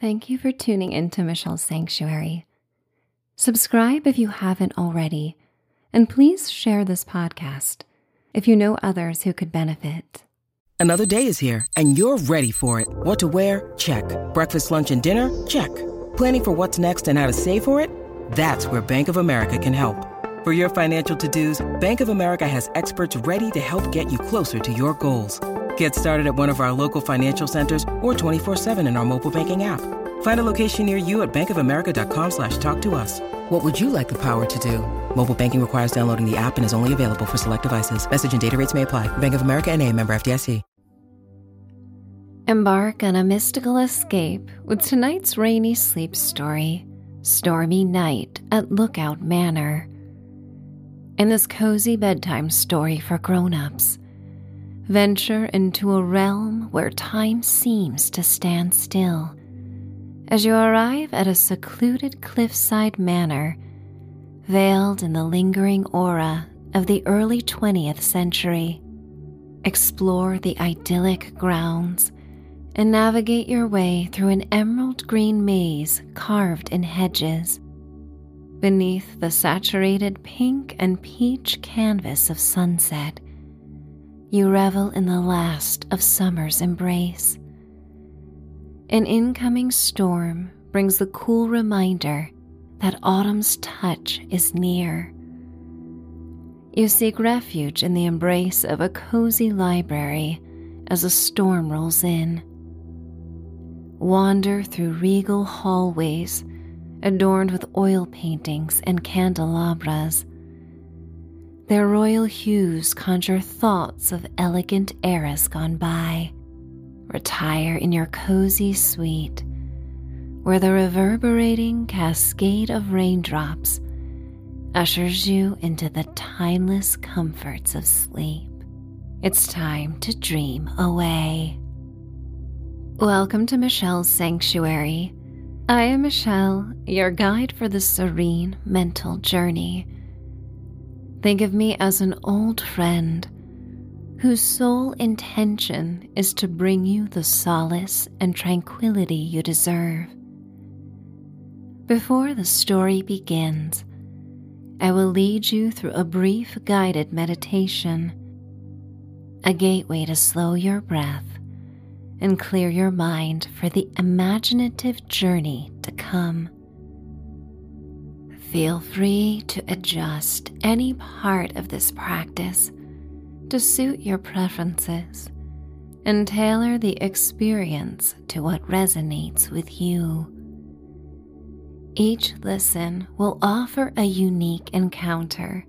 Thank you for tuning into Michelle's Sanctuary. Subscribe if you haven't already, and please share this podcast if you know others who could benefit. Another day is here, and you're ready for it. What to wear? Check. Breakfast, lunch, and dinner? Check. Planning for what's next and how to save for it? That's where Bank of America can help. For your financial to dos, Bank of America has experts ready to help get you closer to your goals. Get started at one of our local financial centers or 24-7 in our mobile banking app. Find a location near you at bankofamerica.com slash talk to us. What would you like the power to do? Mobile banking requires downloading the app and is only available for select devices. Message and data rates may apply. Bank of America and a member FDIC. Embark on a mystical escape with tonight's rainy sleep story, Stormy Night at Lookout Manor. In this cozy bedtime story for grown-ups, venture into a realm where time seems to stand still as you arrive at a secluded cliffside manor veiled in the lingering aura of the early 20th century. Explore the idyllic grounds and navigate your way through an emerald green maze carved in hedges. Beneath the saturated pink and peach canvas of sunset, you revel in the last of summer's embrace. An incoming storm brings the cool reminder that autumn's touch is near. You seek refuge in the embrace of a cozy library as a storm rolls in. Wander through regal hallways adorned with oil paintings and candelabras their royal hues conjure thoughts of elegant eras gone by. Retire in your cozy suite, where the reverberating cascade of raindrops ushers you into the timeless comforts of sleep. It's time to dream away. Welcome to Michelle's Sanctuary. I am Michelle, your guide for the serene mental journey Think of me as an old friend whose sole intention is to bring you the solace and tranquility you deserve. Before the story begins, I will lead you through a brief guided meditation, a gateway to slow your breath and clear your mind for the imaginative journey to come. Feel free to adjust any part of this practice to suit your preferences and tailor the experience to what resonates with you. Each listen will offer a unique encounter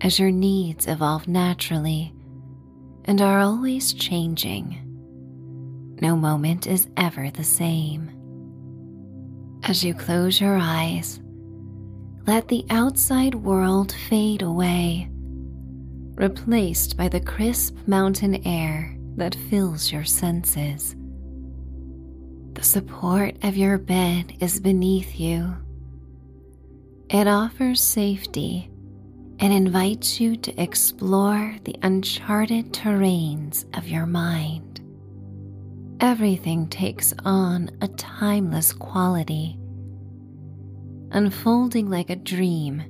as your needs evolve naturally and are always changing. No moment is ever the same. As you close your eyes, let the outside world fade away, replaced by the crisp mountain air that fills your senses. The support of your bed is beneath you. It offers safety and invites you to explore the uncharted terrains of your mind. Everything takes on a timeless quality unfolding like a dream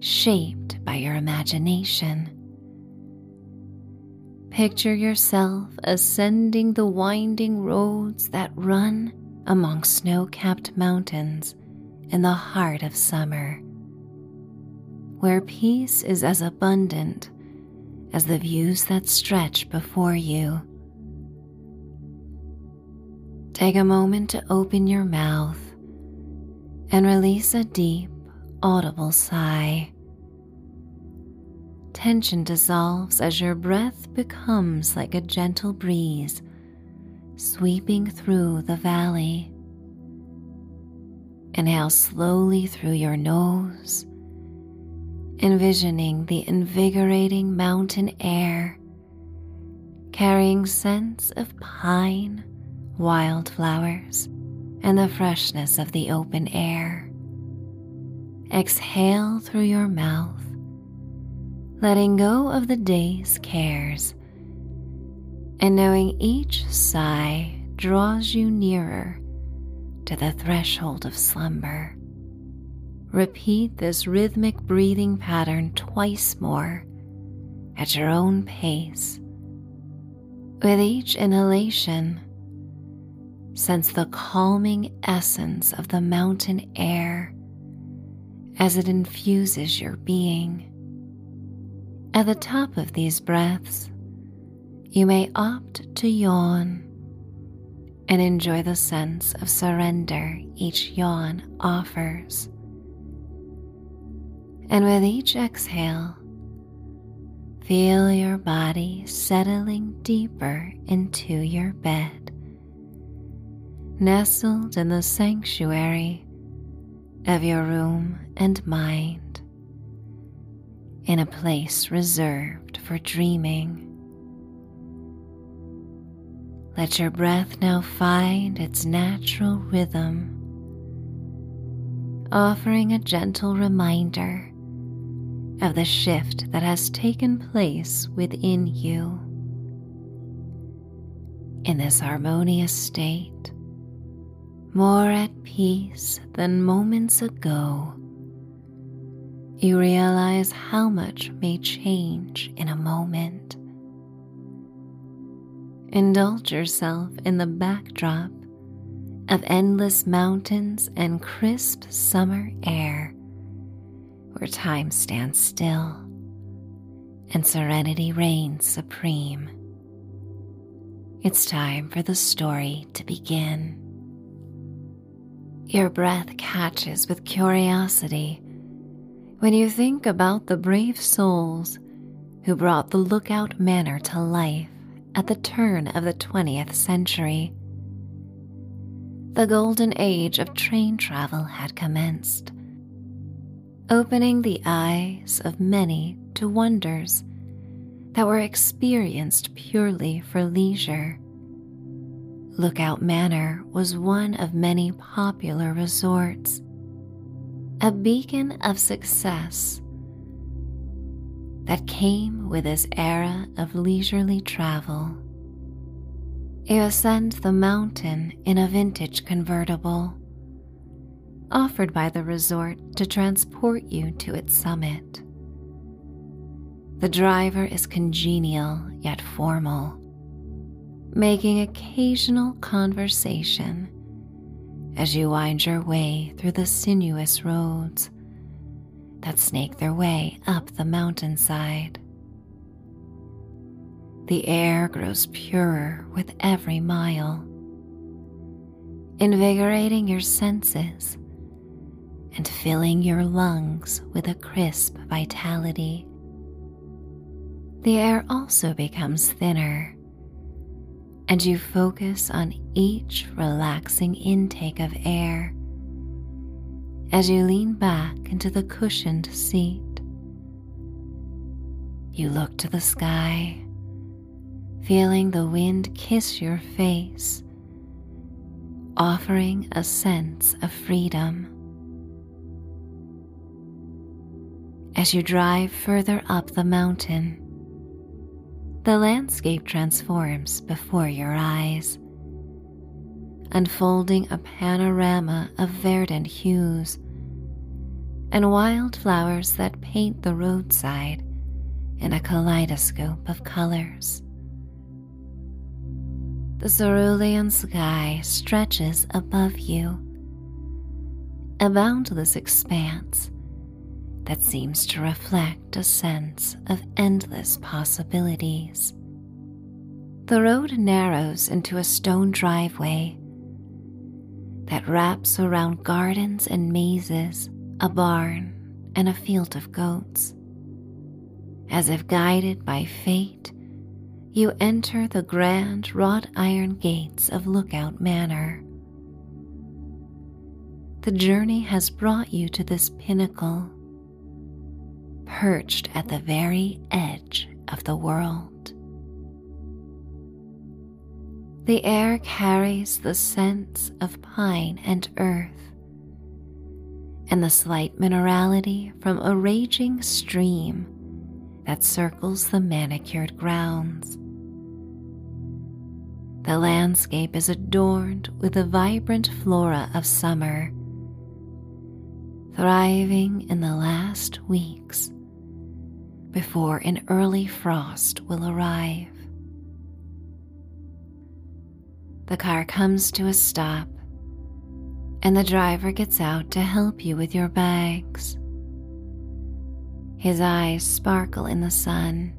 shaped by your imagination. Picture yourself ascending the winding roads that run among snow capped mountains in the heart of summer, where peace is as abundant as the views that stretch before you. Take a moment to open your mouth and release a deep, audible sigh. Tension dissolves as your breath becomes like a gentle breeze sweeping through the valley. Inhale slowly through your nose, envisioning the invigorating mountain air, carrying scents of pine, wildflowers, and the freshness of the open air. Exhale through your mouth, letting go of the day's cares, and knowing each sigh draws you nearer to the threshold of slumber. Repeat this rhythmic breathing pattern twice more at your own pace. With each inhalation, sense the calming essence of the mountain air as it infuses your being. At the top of these breaths, you may opt to yawn and enjoy the sense of surrender each yawn offers. And with each exhale, feel your body settling deeper into your bed, nestled in the sanctuary of your room and mind, in a place reserved for dreaming. Let your breath now find its natural rhythm, offering a gentle reminder of the shift that has taken place within you. In this harmonious state, more at peace than moments ago, you realize how much may change in a moment. Indulge yourself in the backdrop of endless mountains and crisp summer air where time stands still and serenity reigns supreme. It's time for the story to begin. Your breath catches with curiosity when you think about the brave souls who brought the Lookout Manor to life at the turn of the 20th century. The golden age of train travel had commenced opening the eyes of many to wonders that were experienced purely for leisure. Lookout Manor was one of many popular resorts, a beacon of success that came with this era of leisurely travel. You ascend the mountain in a vintage convertible offered by the resort to transport you to its summit. The driver is congenial yet formal, making occasional conversation as you wind your way through the sinuous roads that snake their way up the mountainside. The air grows purer with every mile, invigorating your senses and filling your lungs with a crisp vitality. The air also becomes thinner, and you focus on each relaxing intake of air as you lean back into the cushioned seat. You look to the sky, feeling the wind kiss your face, offering a sense of freedom. As you drive further up the mountain, the landscape transforms before your eyes, unfolding a panorama of verdant hues and wildflowers that paint the roadside in a kaleidoscope of colors. The cerulean sky stretches above you, a boundless expanse that seems to reflect a sense of endless possibilities. The road narrows into a stone driveway that wraps around gardens and mazes, a barn, and a field of goats. As if guided by fate, you enter the grand wrought iron gates of Lookout Manor. The journey has brought you to this pinnacle perched at the very edge of the world. The air carries the scents of pine and earth, and the slight minerality from a raging stream that circles the manicured grounds. The landscape is adorned with the vibrant flora of summer, thriving in the last weeks before an early frost will arrive. The car comes to a stop, and the driver gets out to help you with your bags. His eyes sparkle in the sun,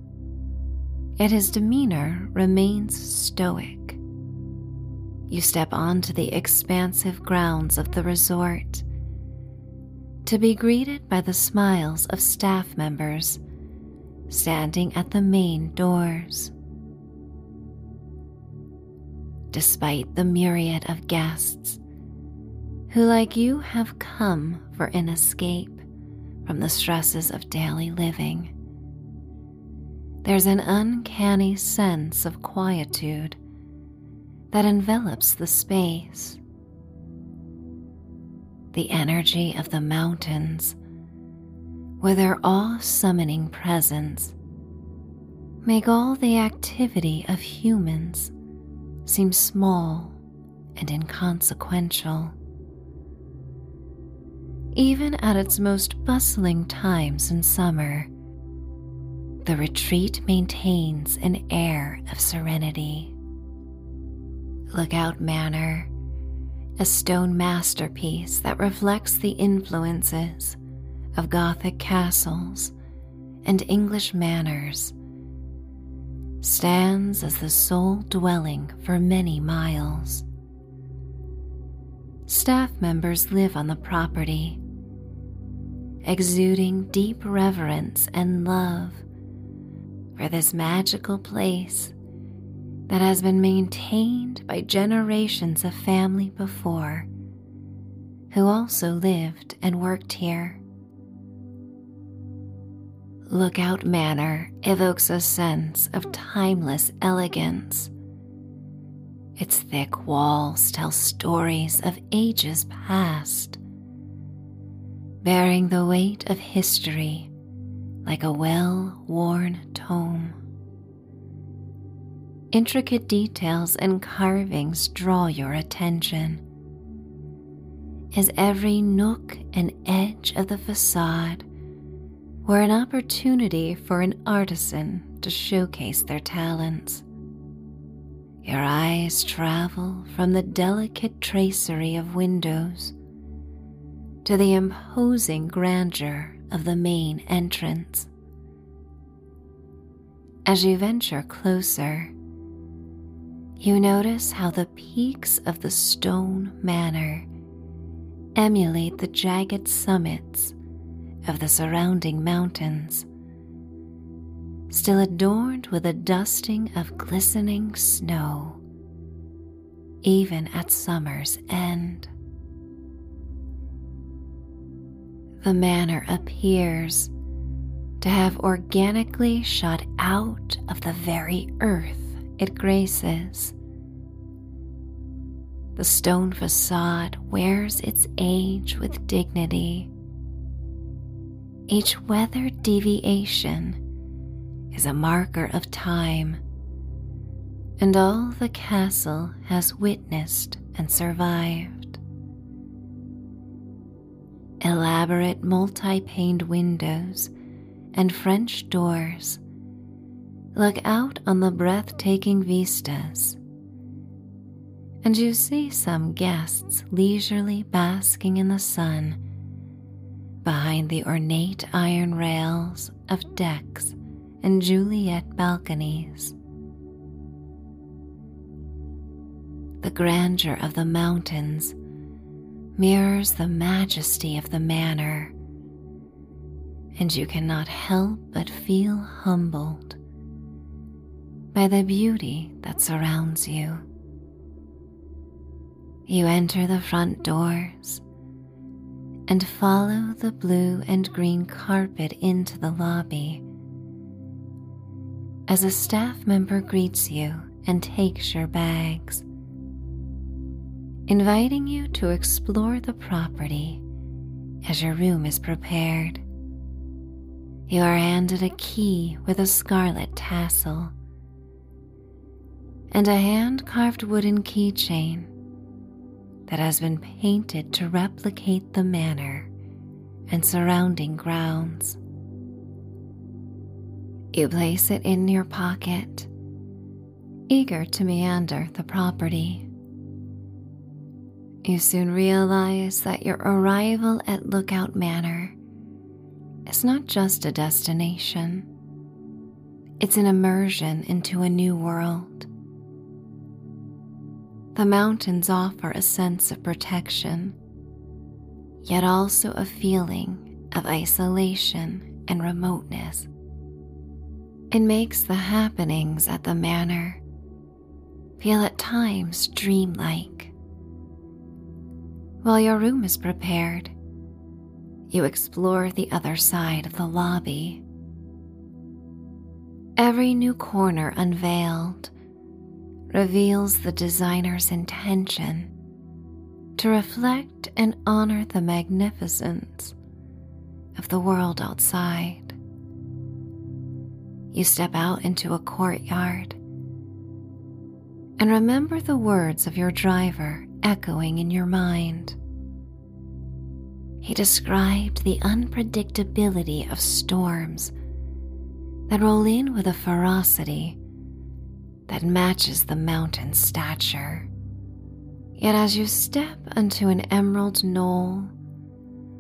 yet his demeanor remains stoic. You step onto the expansive grounds of the resort to be greeted by the smiles of staff members standing at the main doors. Despite the myriad of guests who, like you, have come for an escape from the stresses of daily living, there's an uncanny sense of quietude that envelops the space. The energy of the mountains with their awe summoning presence, make all the activity of humans seem small and inconsequential. Even at its most bustling times in summer, the retreat maintains an air of serenity. Lookout Manor, a stone masterpiece that reflects the influences of Gothic castles and English manors, stands as the sole dwelling for many miles. Staff members live on the property, exuding deep reverence and love for this magical place that has been maintained by generations of family before who also lived and worked here. Lookout Manor evokes a sense of timeless elegance. Its thick walls tell stories of ages past, bearing the weight of history like a well worn tome. Intricate details and carvings draw your attention as every nook and edge of the facade were an opportunity for an artisan to showcase their talents. Your eyes travel from the delicate tracery of windows to the imposing grandeur of the main entrance. As you venture closer, you notice how the peaks of the stone manor emulate the jagged summits of the surrounding mountains, still adorned with a dusting of glistening snow, even at summer's end. The manor appears to have organically shot out of the very earth it graces. The stone facade wears its age with dignity each weather deviation is a marker of time, and all the castle has witnessed and survived. Elaborate multi paned windows and French doors look out on the breathtaking vistas, and you see some guests leisurely basking in the sun behind the ornate iron rails of decks and Juliet balconies. The grandeur of the mountains mirrors the majesty of the manor, and you cannot help but feel humbled by the beauty that surrounds you. You enter the front doors and follow the blue and green carpet into the lobby. As a staff member greets you and takes your bags, inviting you to explore the property as your room is prepared. You are handed a key with a scarlet tassel. and a hand carved wooden keychain that has been painted to replicate the manor and surrounding grounds. You place it in your pocket, eager to meander the property. You soon realize that your arrival at Lookout Manor is not just a destination, it's an immersion into a new world. The mountains offer a sense of protection, yet also a feeling of isolation and remoteness. It makes the happenings at the manor feel at times dreamlike. While your room is prepared, you explore the other side of the lobby. Every new corner unveiled reveals the designer's intention to reflect and honor the magnificence of the world outside. You step out into a courtyard and remember the words of your driver echoing in your mind. He described the unpredictability of storms that roll in with a ferocity that matches the mountain's stature. Yet as you step onto an emerald knoll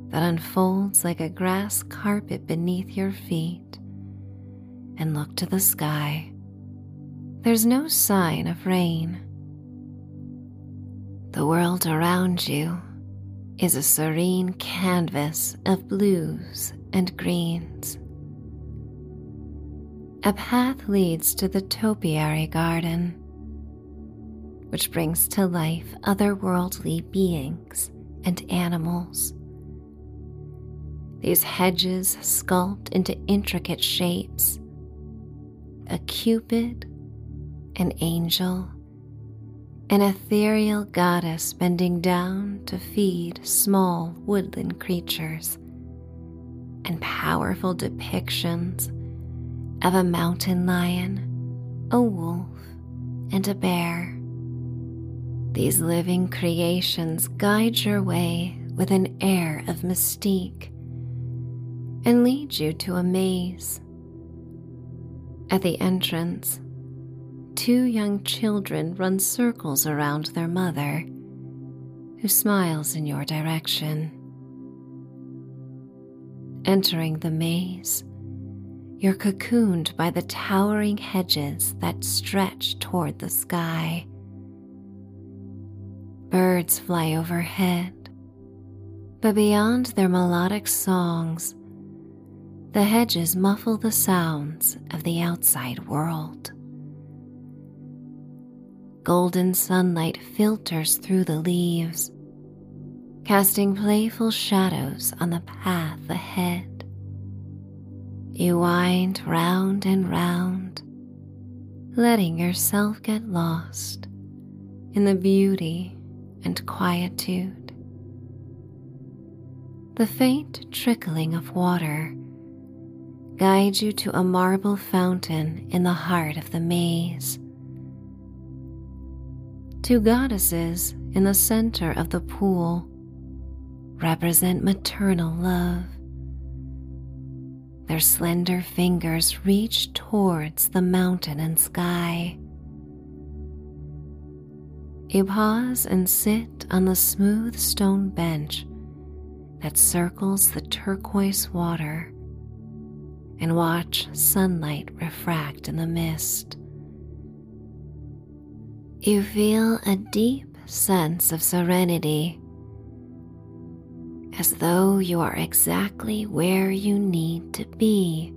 that unfolds like a grass carpet beneath your feet and look to the sky, there's no sign of rain. The world around you is a serene canvas of blues and greens a path leads to the topiary garden, which brings to life otherworldly beings and animals. These hedges sculpt into intricate shapes a cupid, an angel, an ethereal goddess bending down to feed small woodland creatures, and powerful depictions of a mountain lion, a wolf, and a bear. These living creations guide your way with an air of mystique and lead you to a maze. At the entrance, two young children run circles around their mother, who smiles in your direction. Entering the maze, you're cocooned by the towering hedges that stretch toward the sky. Birds fly overhead, but beyond their melodic songs, the hedges muffle the sounds of the outside world. Golden sunlight filters through the leaves, casting playful shadows on the path ahead. You wind round and round, letting yourself get lost in the beauty and quietude. The faint trickling of water guides you to a marble fountain in the heart of the maze. Two goddesses in the center of the pool represent maternal love. Their slender fingers reach towards the mountain and sky. You pause and sit on the smooth stone bench that circles the turquoise water and watch sunlight refract in the mist. You feel a deep sense of serenity as though you are exactly where you need to be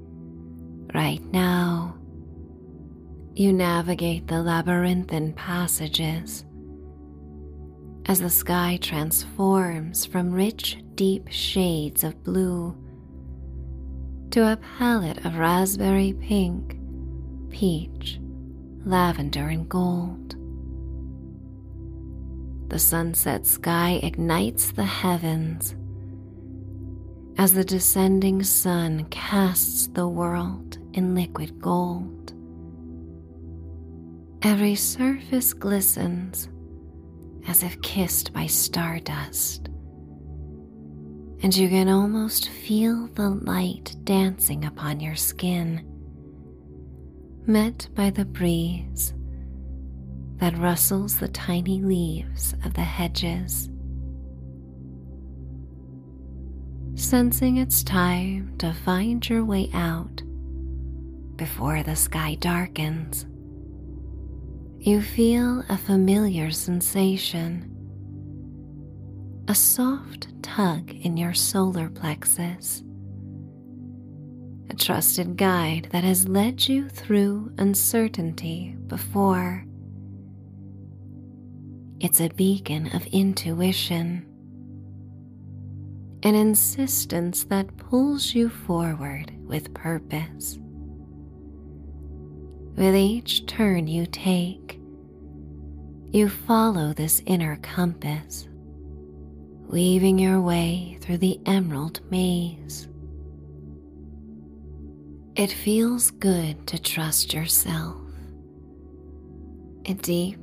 right now. You navigate the labyrinthine passages as the sky transforms from rich, deep shades of blue to a palette of raspberry pink, peach, lavender, and gold. The sunset sky ignites the heavens as the descending sun casts the world in liquid gold. Every surface glistens as if kissed by stardust, and you can almost feel the light dancing upon your skin, met by the breeze that rustles the tiny leaves of the hedges. Sensing it's time to find your way out before the sky darkens, you feel a familiar sensation, a soft tug in your solar plexus, a trusted guide that has led you through uncertainty before. It's a beacon of intuition, an insistence that pulls you forward with purpose. With each turn you take, you follow this inner compass, weaving your way through the emerald maze. It feels good to trust yourself. A deep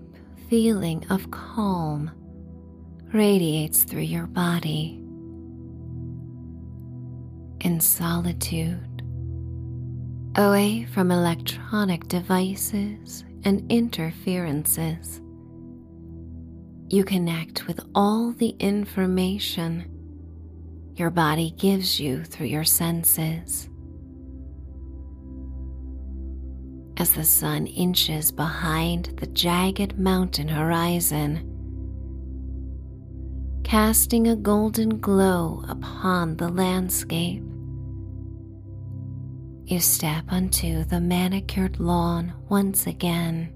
feeling of calm radiates through your body. In solitude, away from electronic devices and interferences, you connect with all the information your body gives you through your senses. as the sun inches behind the jagged mountain horizon, casting a golden glow upon the landscape. You step onto the manicured lawn once again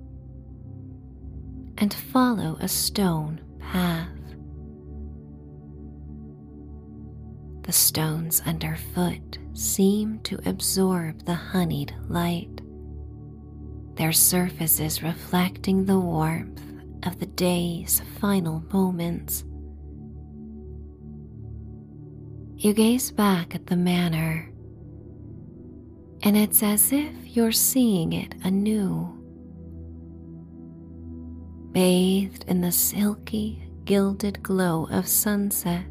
and follow a stone path. The stones underfoot seem to absorb the honeyed light their surfaces reflecting the warmth of the day's final moments. You gaze back at the manor, and it's as if you're seeing it anew. Bathed in the silky, gilded glow of sunset,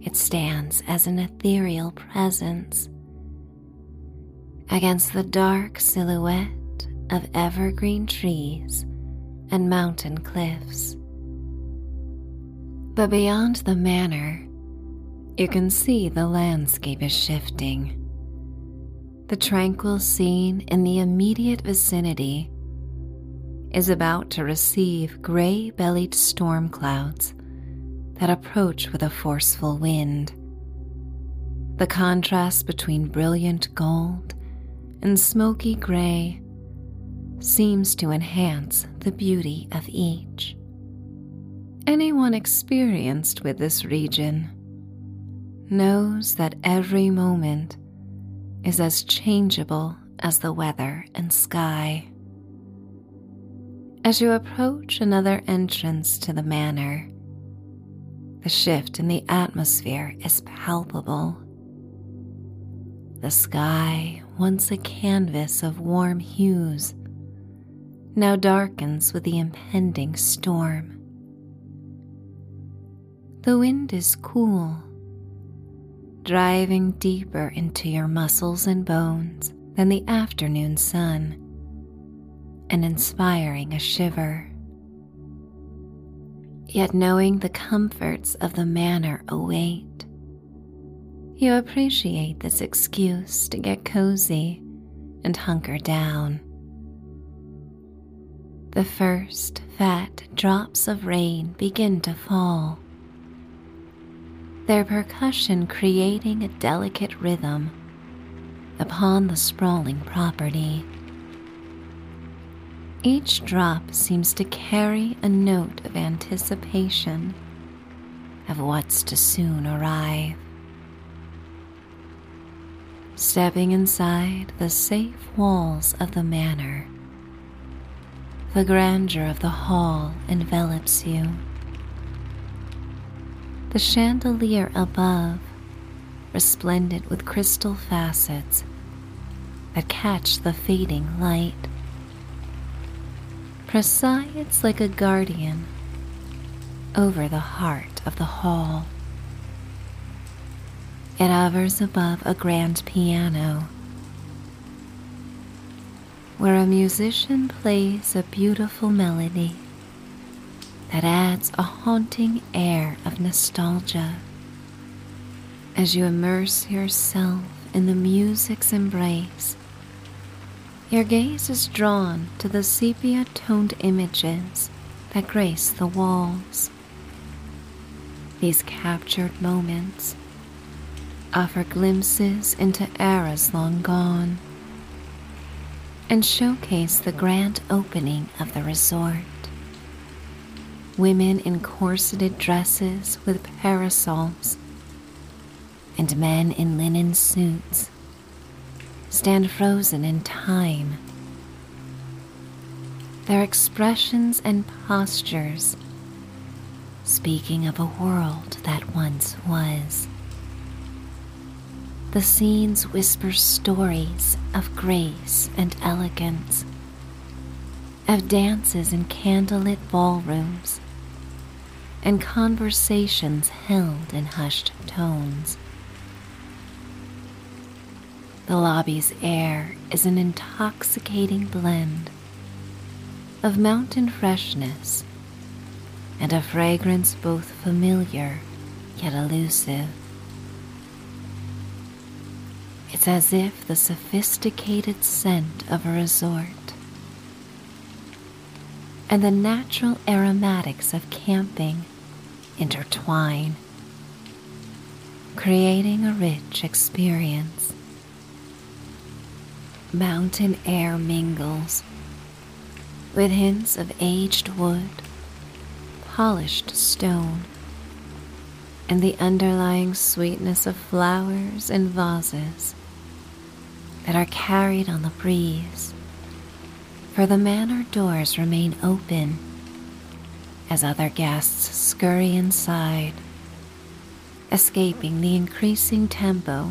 it stands as an ethereal presence against the dark silhouette of evergreen trees and mountain cliffs. But beyond the manor, you can see the landscape is shifting. The tranquil scene in the immediate vicinity is about to receive gray bellied storm clouds that approach with a forceful wind. The contrast between brilliant gold and smoky gray seems to enhance the beauty of each. Anyone experienced with this region knows that every moment is as changeable as the weather and sky. As you approach another entrance to the manor, the shift in the atmosphere is palpable. The sky once a canvas of warm hues, now darkens with the impending storm. The wind is cool, driving deeper into your muscles and bones than the afternoon sun, and inspiring a shiver. Yet knowing the comforts of the manor await, you appreciate this excuse to get cozy and hunker down. The first fat drops of rain begin to fall, their percussion creating a delicate rhythm upon the sprawling property. Each drop seems to carry a note of anticipation of what's to soon arrive stepping inside the safe walls of the manor. The grandeur of the hall envelops you. The chandelier above, resplendent with crystal facets that catch the fading light, presides like a guardian over the heart of the hall. It hovers above a grand piano where a musician plays a beautiful melody that adds a haunting air of nostalgia as you immerse yourself in the music's embrace. Your gaze is drawn to the sepia toned images that grace the walls. These captured moments offer glimpses into eras long gone and showcase the grand opening of the resort. Women in corseted dresses with parasols and men in linen suits stand frozen in time. Their expressions and postures speaking of a world that once was. The scenes whisper stories of grace and elegance, of dances in candlelit ballrooms, and conversations held in hushed tones. The lobby's air is an intoxicating blend of mountain freshness and a fragrance both familiar yet elusive. It's as if the sophisticated scent of a resort and the natural aromatics of camping intertwine, creating a rich experience. Mountain air mingles with hints of aged wood, polished stone, and the underlying sweetness of flowers and vases that are carried on the breeze, for the manor doors remain open as other guests scurry inside, escaping the increasing tempo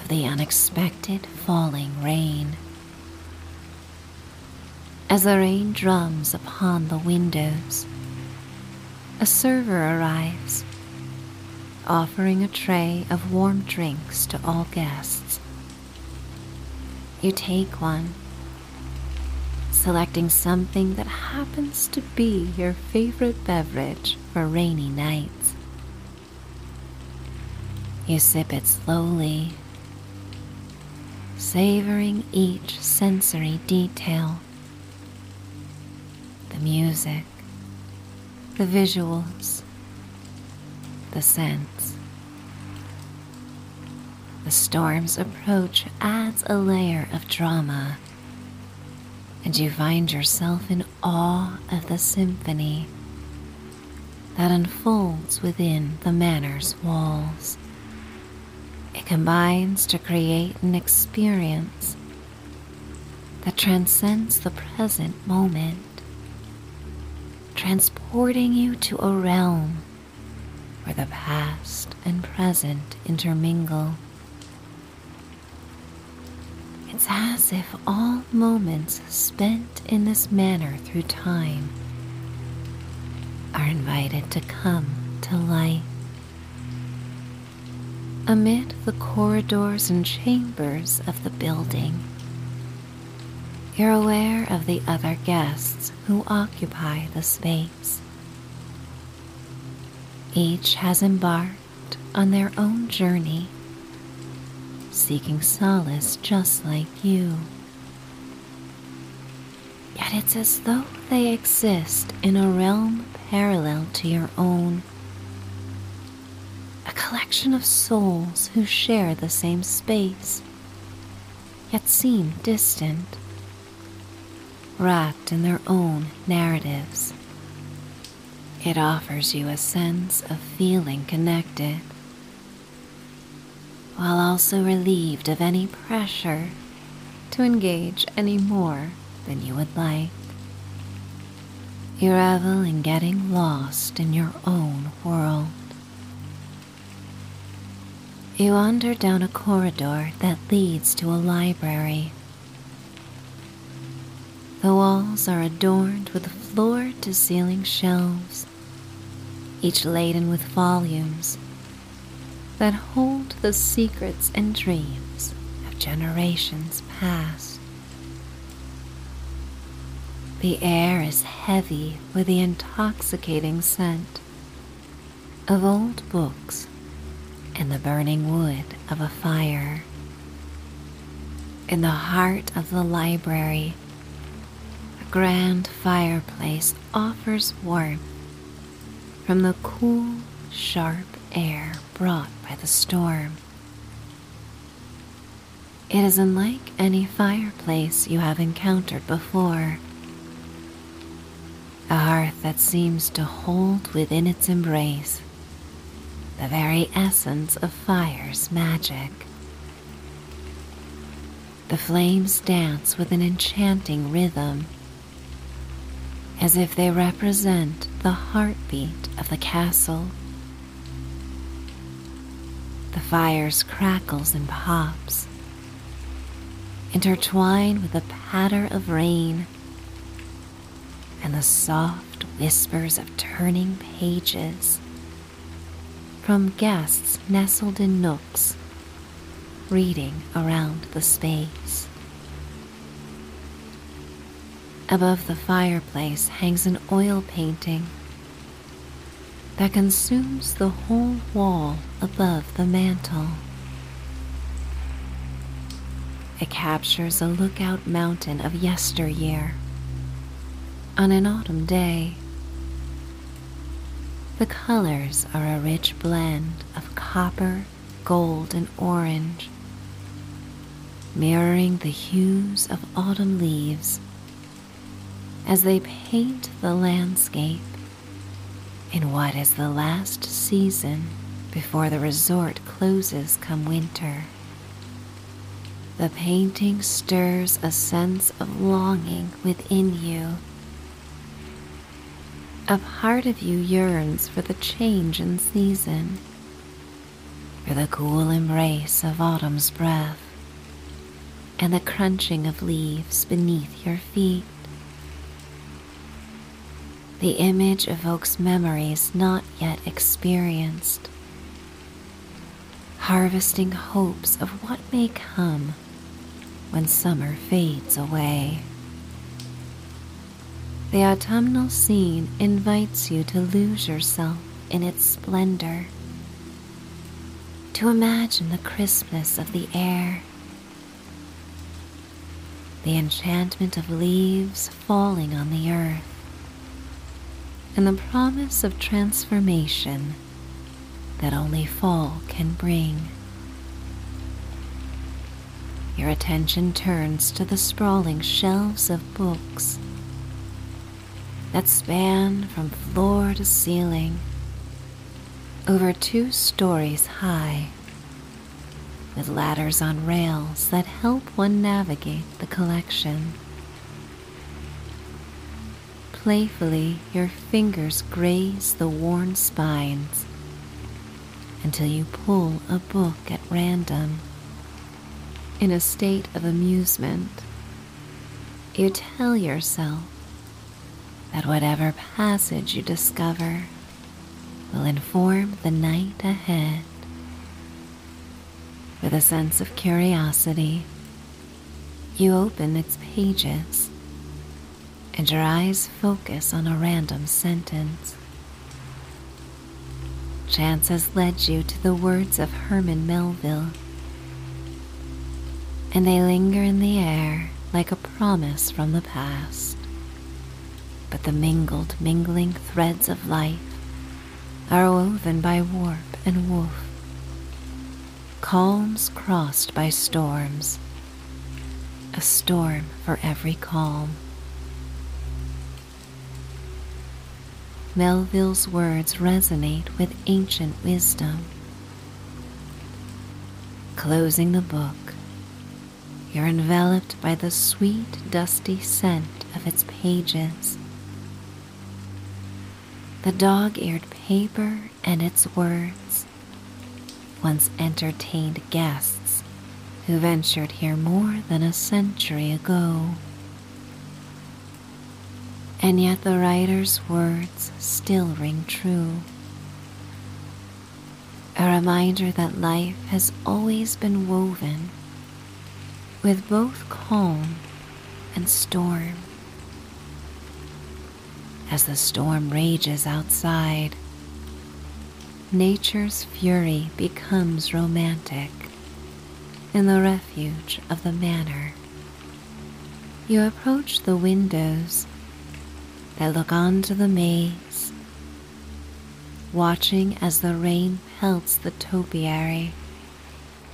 of the unexpected falling rain. As the rain drums upon the windows, a server arrives, offering a tray of warm drinks to all guests. You take one, selecting something that happens to be your favorite beverage for rainy nights. You sip it slowly, savoring each sensory detail the music, the visuals, the scents. The storm's approach adds a layer of drama, and you find yourself in awe of the symphony that unfolds within the manor's walls. It combines to create an experience that transcends the present moment, transporting you to a realm where the past and present intermingle. It's as if all moments spent in this manner through time are invited to come to life. Amid the corridors and chambers of the building, you're aware of the other guests who occupy the space. Each has embarked on their own journey seeking solace just like you. Yet it's as though they exist in a realm parallel to your own. A collection of souls who share the same space, yet seem distant, wrapped in their own narratives. It offers you a sense of feeling connected while also relieved of any pressure to engage any more than you would like. You revel in getting lost in your own world. You wander down a corridor that leads to a library. The walls are adorned with floor to ceiling shelves, each laden with volumes that hold the secrets and dreams of generations past. The air is heavy with the intoxicating scent of old books and the burning wood of a fire. In the heart of the library, a grand fireplace offers warmth from the cool, sharp air brought by the storm. It is unlike any fireplace you have encountered before. A hearth that seems to hold within its embrace the very essence of fire's magic. The flames dance with an enchanting rhythm, as if they represent the heartbeat of the castle. The fire's crackles and pops intertwine with the patter of rain and the soft whispers of turning pages from guests nestled in nooks, reading around the space. Above the fireplace hangs an oil painting that consumes the whole wall above the mantel. It captures a lookout mountain of yesteryear on an autumn day. The colors are a rich blend of copper, gold, and orange, mirroring the hues of autumn leaves as they paint the landscape in what is the last season before the resort closes come winter. The painting stirs a sense of longing within you a part of you yearns for the change in season, for the cool embrace of autumn's breath, and the crunching of leaves beneath your feet. The image evokes memories not yet experienced, harvesting hopes of what may come when summer fades away. The autumnal scene invites you to lose yourself in its splendor, to imagine the crispness of the air, the enchantment of leaves falling on the earth, and the promise of transformation that only fall can bring. Your attention turns to the sprawling shelves of books that span from floor to ceiling over two stories high, with ladders on rails that help one navigate the collection. Playfully, your fingers graze the worn spines until you pull a book at random. In a state of amusement, you tell yourself that whatever passage you discover will inform the night ahead. With a sense of curiosity, you open its pages and your eyes focus on a random sentence. Chance has led you to the words of Herman Melville, and they linger in the air like a promise from the past but the mingled, mingling threads of life are woven by warp and woof. Calms crossed by storms, a storm for every calm. Melville's words resonate with ancient wisdom. Closing the book, you're enveloped by the sweet, dusty scent of its pages the dog eared paper and its words once entertained guests who ventured here more than a century ago. And yet the writer's words still ring true. A reminder that life has always been woven with both calm and storm. As the storm rages outside, nature's fury becomes romantic in the refuge of the manor. You approach the windows that look onto the maze, watching as the rain pelts the topiary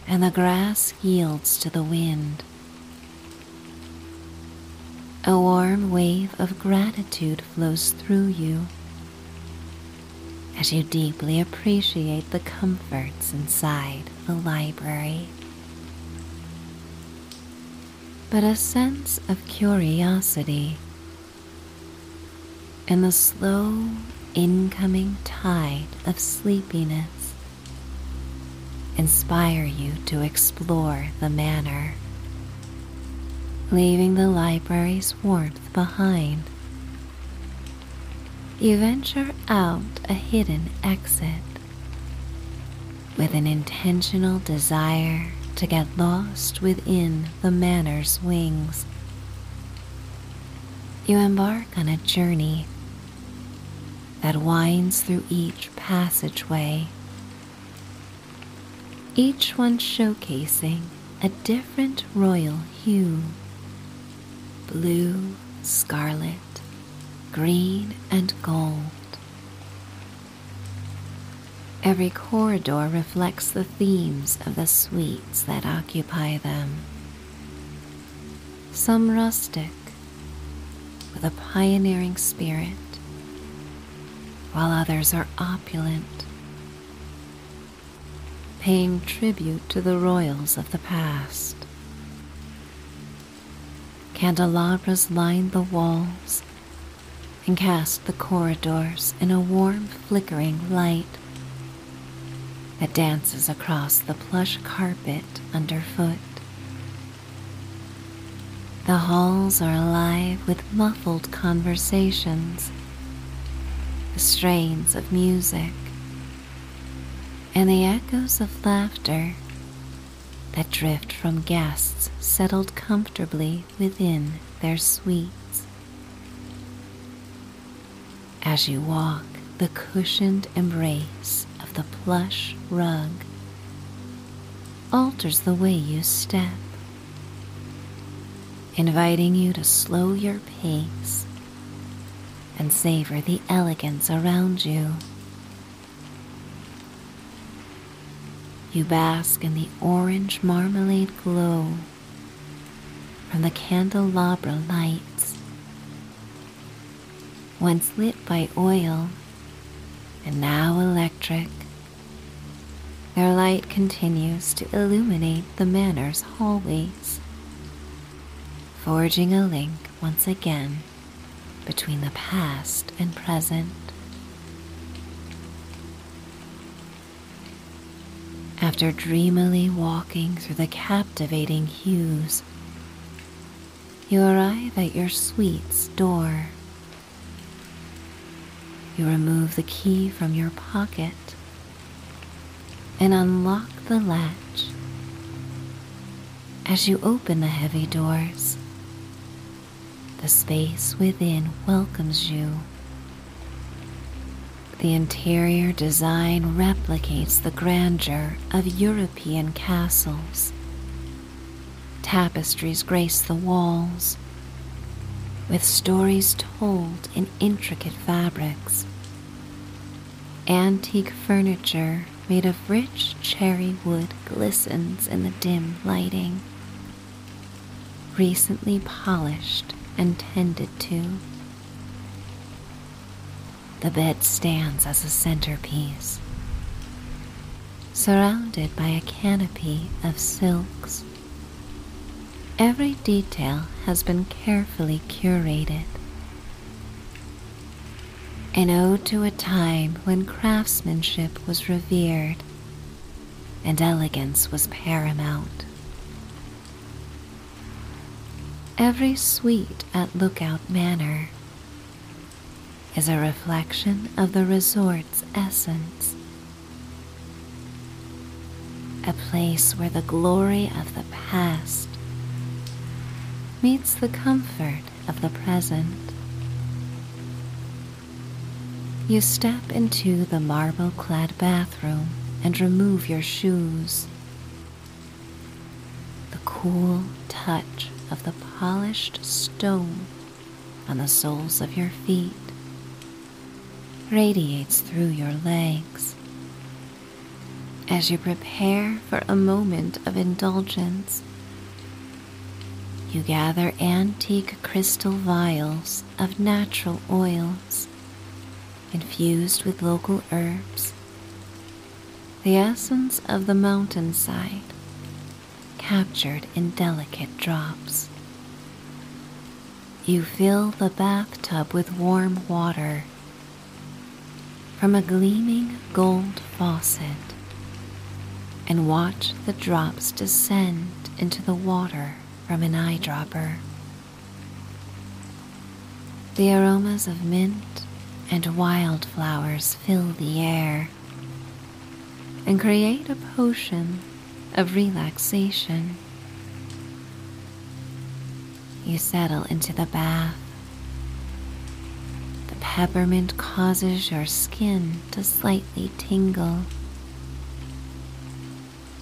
and the grass yields to the wind. A warm wave of gratitude flows through you as you deeply appreciate the comforts inside the library. But a sense of curiosity and the slow incoming tide of sleepiness inspire you to explore the manor leaving the library's warmth behind. You venture out a hidden exit with an intentional desire to get lost within the manor's wings. You embark on a journey that winds through each passageway, each one showcasing a different royal hue blue, scarlet, green, and gold. Every corridor reflects the themes of the suites that occupy them. Some rustic, with a pioneering spirit, while others are opulent, paying tribute to the royals of the past. Candelabras line the walls and cast the corridors in a warm, flickering light that dances across the plush carpet underfoot. The halls are alive with muffled conversations, the strains of music, and the echoes of laughter that drift from guests settled comfortably within their suites. As you walk, the cushioned embrace of the plush rug alters the way you step, inviting you to slow your pace and savor the elegance around you. You bask in the orange marmalade glow from the candelabra lights, once lit by oil and now electric. Their light continues to illuminate the manor's hallways, forging a link once again between the past and present. After dreamily walking through the captivating hues, you arrive at your suite's door. You remove the key from your pocket and unlock the latch. As you open the heavy doors, the space within welcomes you the interior design replicates the grandeur of European castles. Tapestries grace the walls, with stories told in intricate fabrics. Antique furniture made of rich cherry wood glistens in the dim lighting, recently polished and tended to. The bed stands as a centerpiece, surrounded by a canopy of silks. Every detail has been carefully curated. An ode to a time when craftsmanship was revered and elegance was paramount. Every suite at Lookout Manor is a reflection of the resort's essence. A place where the glory of the past meets the comfort of the present. You step into the marble clad bathroom and remove your shoes. The cool touch of the polished stone on the soles of your feet radiates through your legs. As you prepare for a moment of indulgence, you gather antique crystal vials of natural oils infused with local herbs, the essence of the mountainside captured in delicate drops. You fill the bathtub with warm water from a gleaming gold faucet and watch the drops descend into the water from an eyedropper. The aromas of mint and wildflowers fill the air and create a potion of relaxation. You settle into the bath. The peppermint causes your skin to slightly tingle.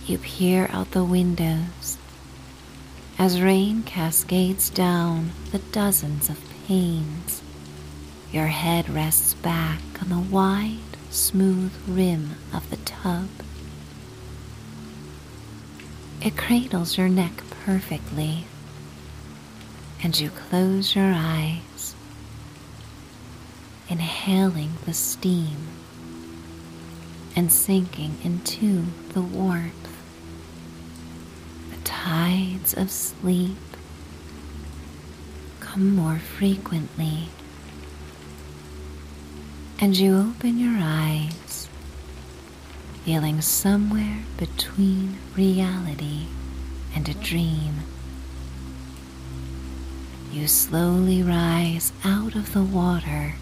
You peer out the windows as rain cascades down the dozens of panes. Your head rests back on the wide, smooth rim of the tub. It cradles your neck perfectly, and you close your eyes, inhaling the steam and sinking into the warmth The tides of sleep come more frequently, and you open your eyes, feeling somewhere between reality and a dream. You slowly rise out of the water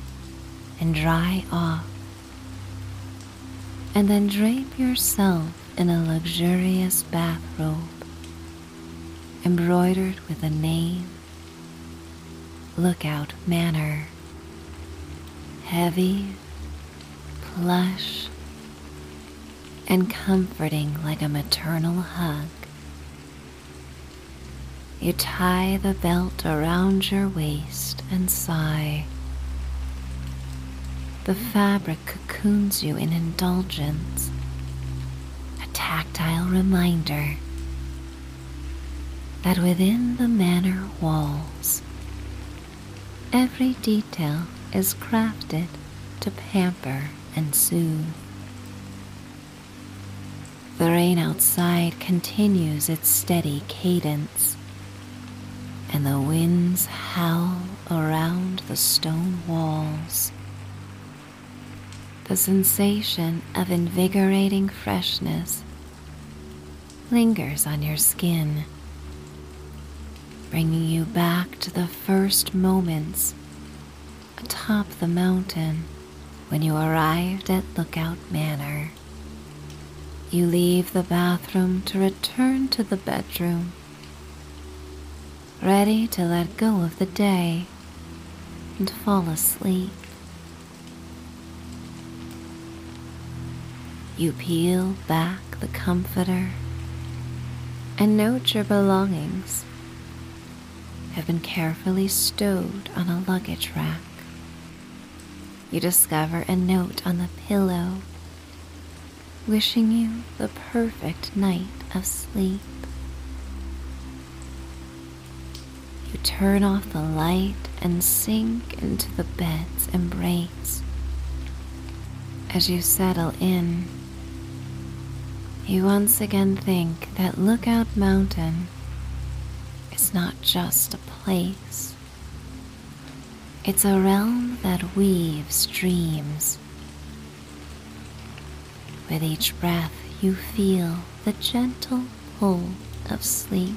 and dry off, and then drape yourself in a luxurious bathrobe embroidered with a name Lookout Manor. Heavy, plush, and comforting like a maternal hug. You tie the belt around your waist and sigh. The fabric cocoons you in indulgence, a tactile reminder that within the manor walls, every detail is crafted to pamper and soothe. The rain outside continues its steady cadence, and the winds howl around the stone walls. The sensation of invigorating freshness lingers on your skin bringing you back to the first moments atop the mountain when you arrived at Lookout Manor. You leave the bathroom to return to the bedroom, ready to let go of the day and fall asleep. You peel back the comforter and note your belongings have been carefully stowed on a luggage rack. You discover a note on the pillow wishing you the perfect night of sleep. Turn off the light and sink into the bed's embrace. As you settle in, you once again think that Lookout Mountain is not just a place. It's a realm that weaves dreams. With each breath, you feel the gentle pull of sleep.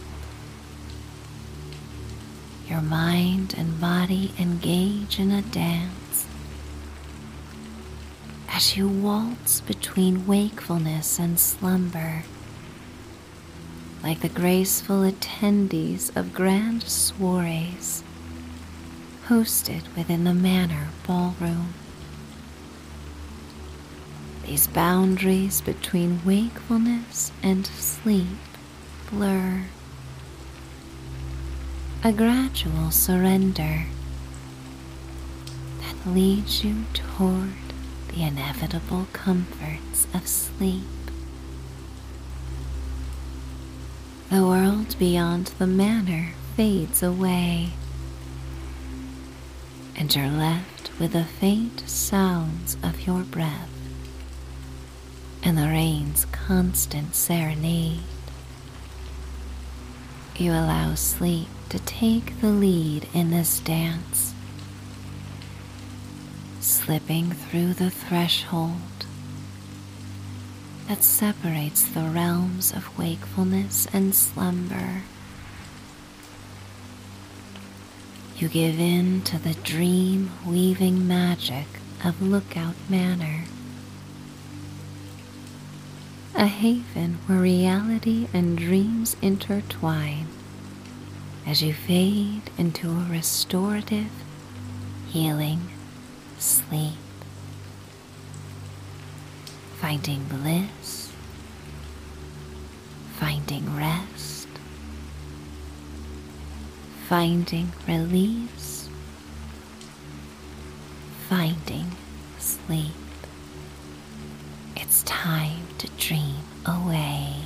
Your mind and body engage in a dance as you waltz between wakefulness and slumber, like the graceful attendees of grand soirees hosted within the manor ballroom. These boundaries between wakefulness and sleep blur. A gradual surrender that leads you toward the inevitable comforts of sleep. The world beyond the manor fades away, and you're left with the faint sounds of your breath and the rain's constant serenade. You allow sleep to take the lead in this dance, slipping through the threshold that separates the realms of wakefulness and slumber. You give in to the dream weaving magic of Lookout Manor a haven where reality and dreams intertwine as you fade into a restorative, healing sleep. Finding bliss, finding rest, finding release, finding sleep. Time to dream away.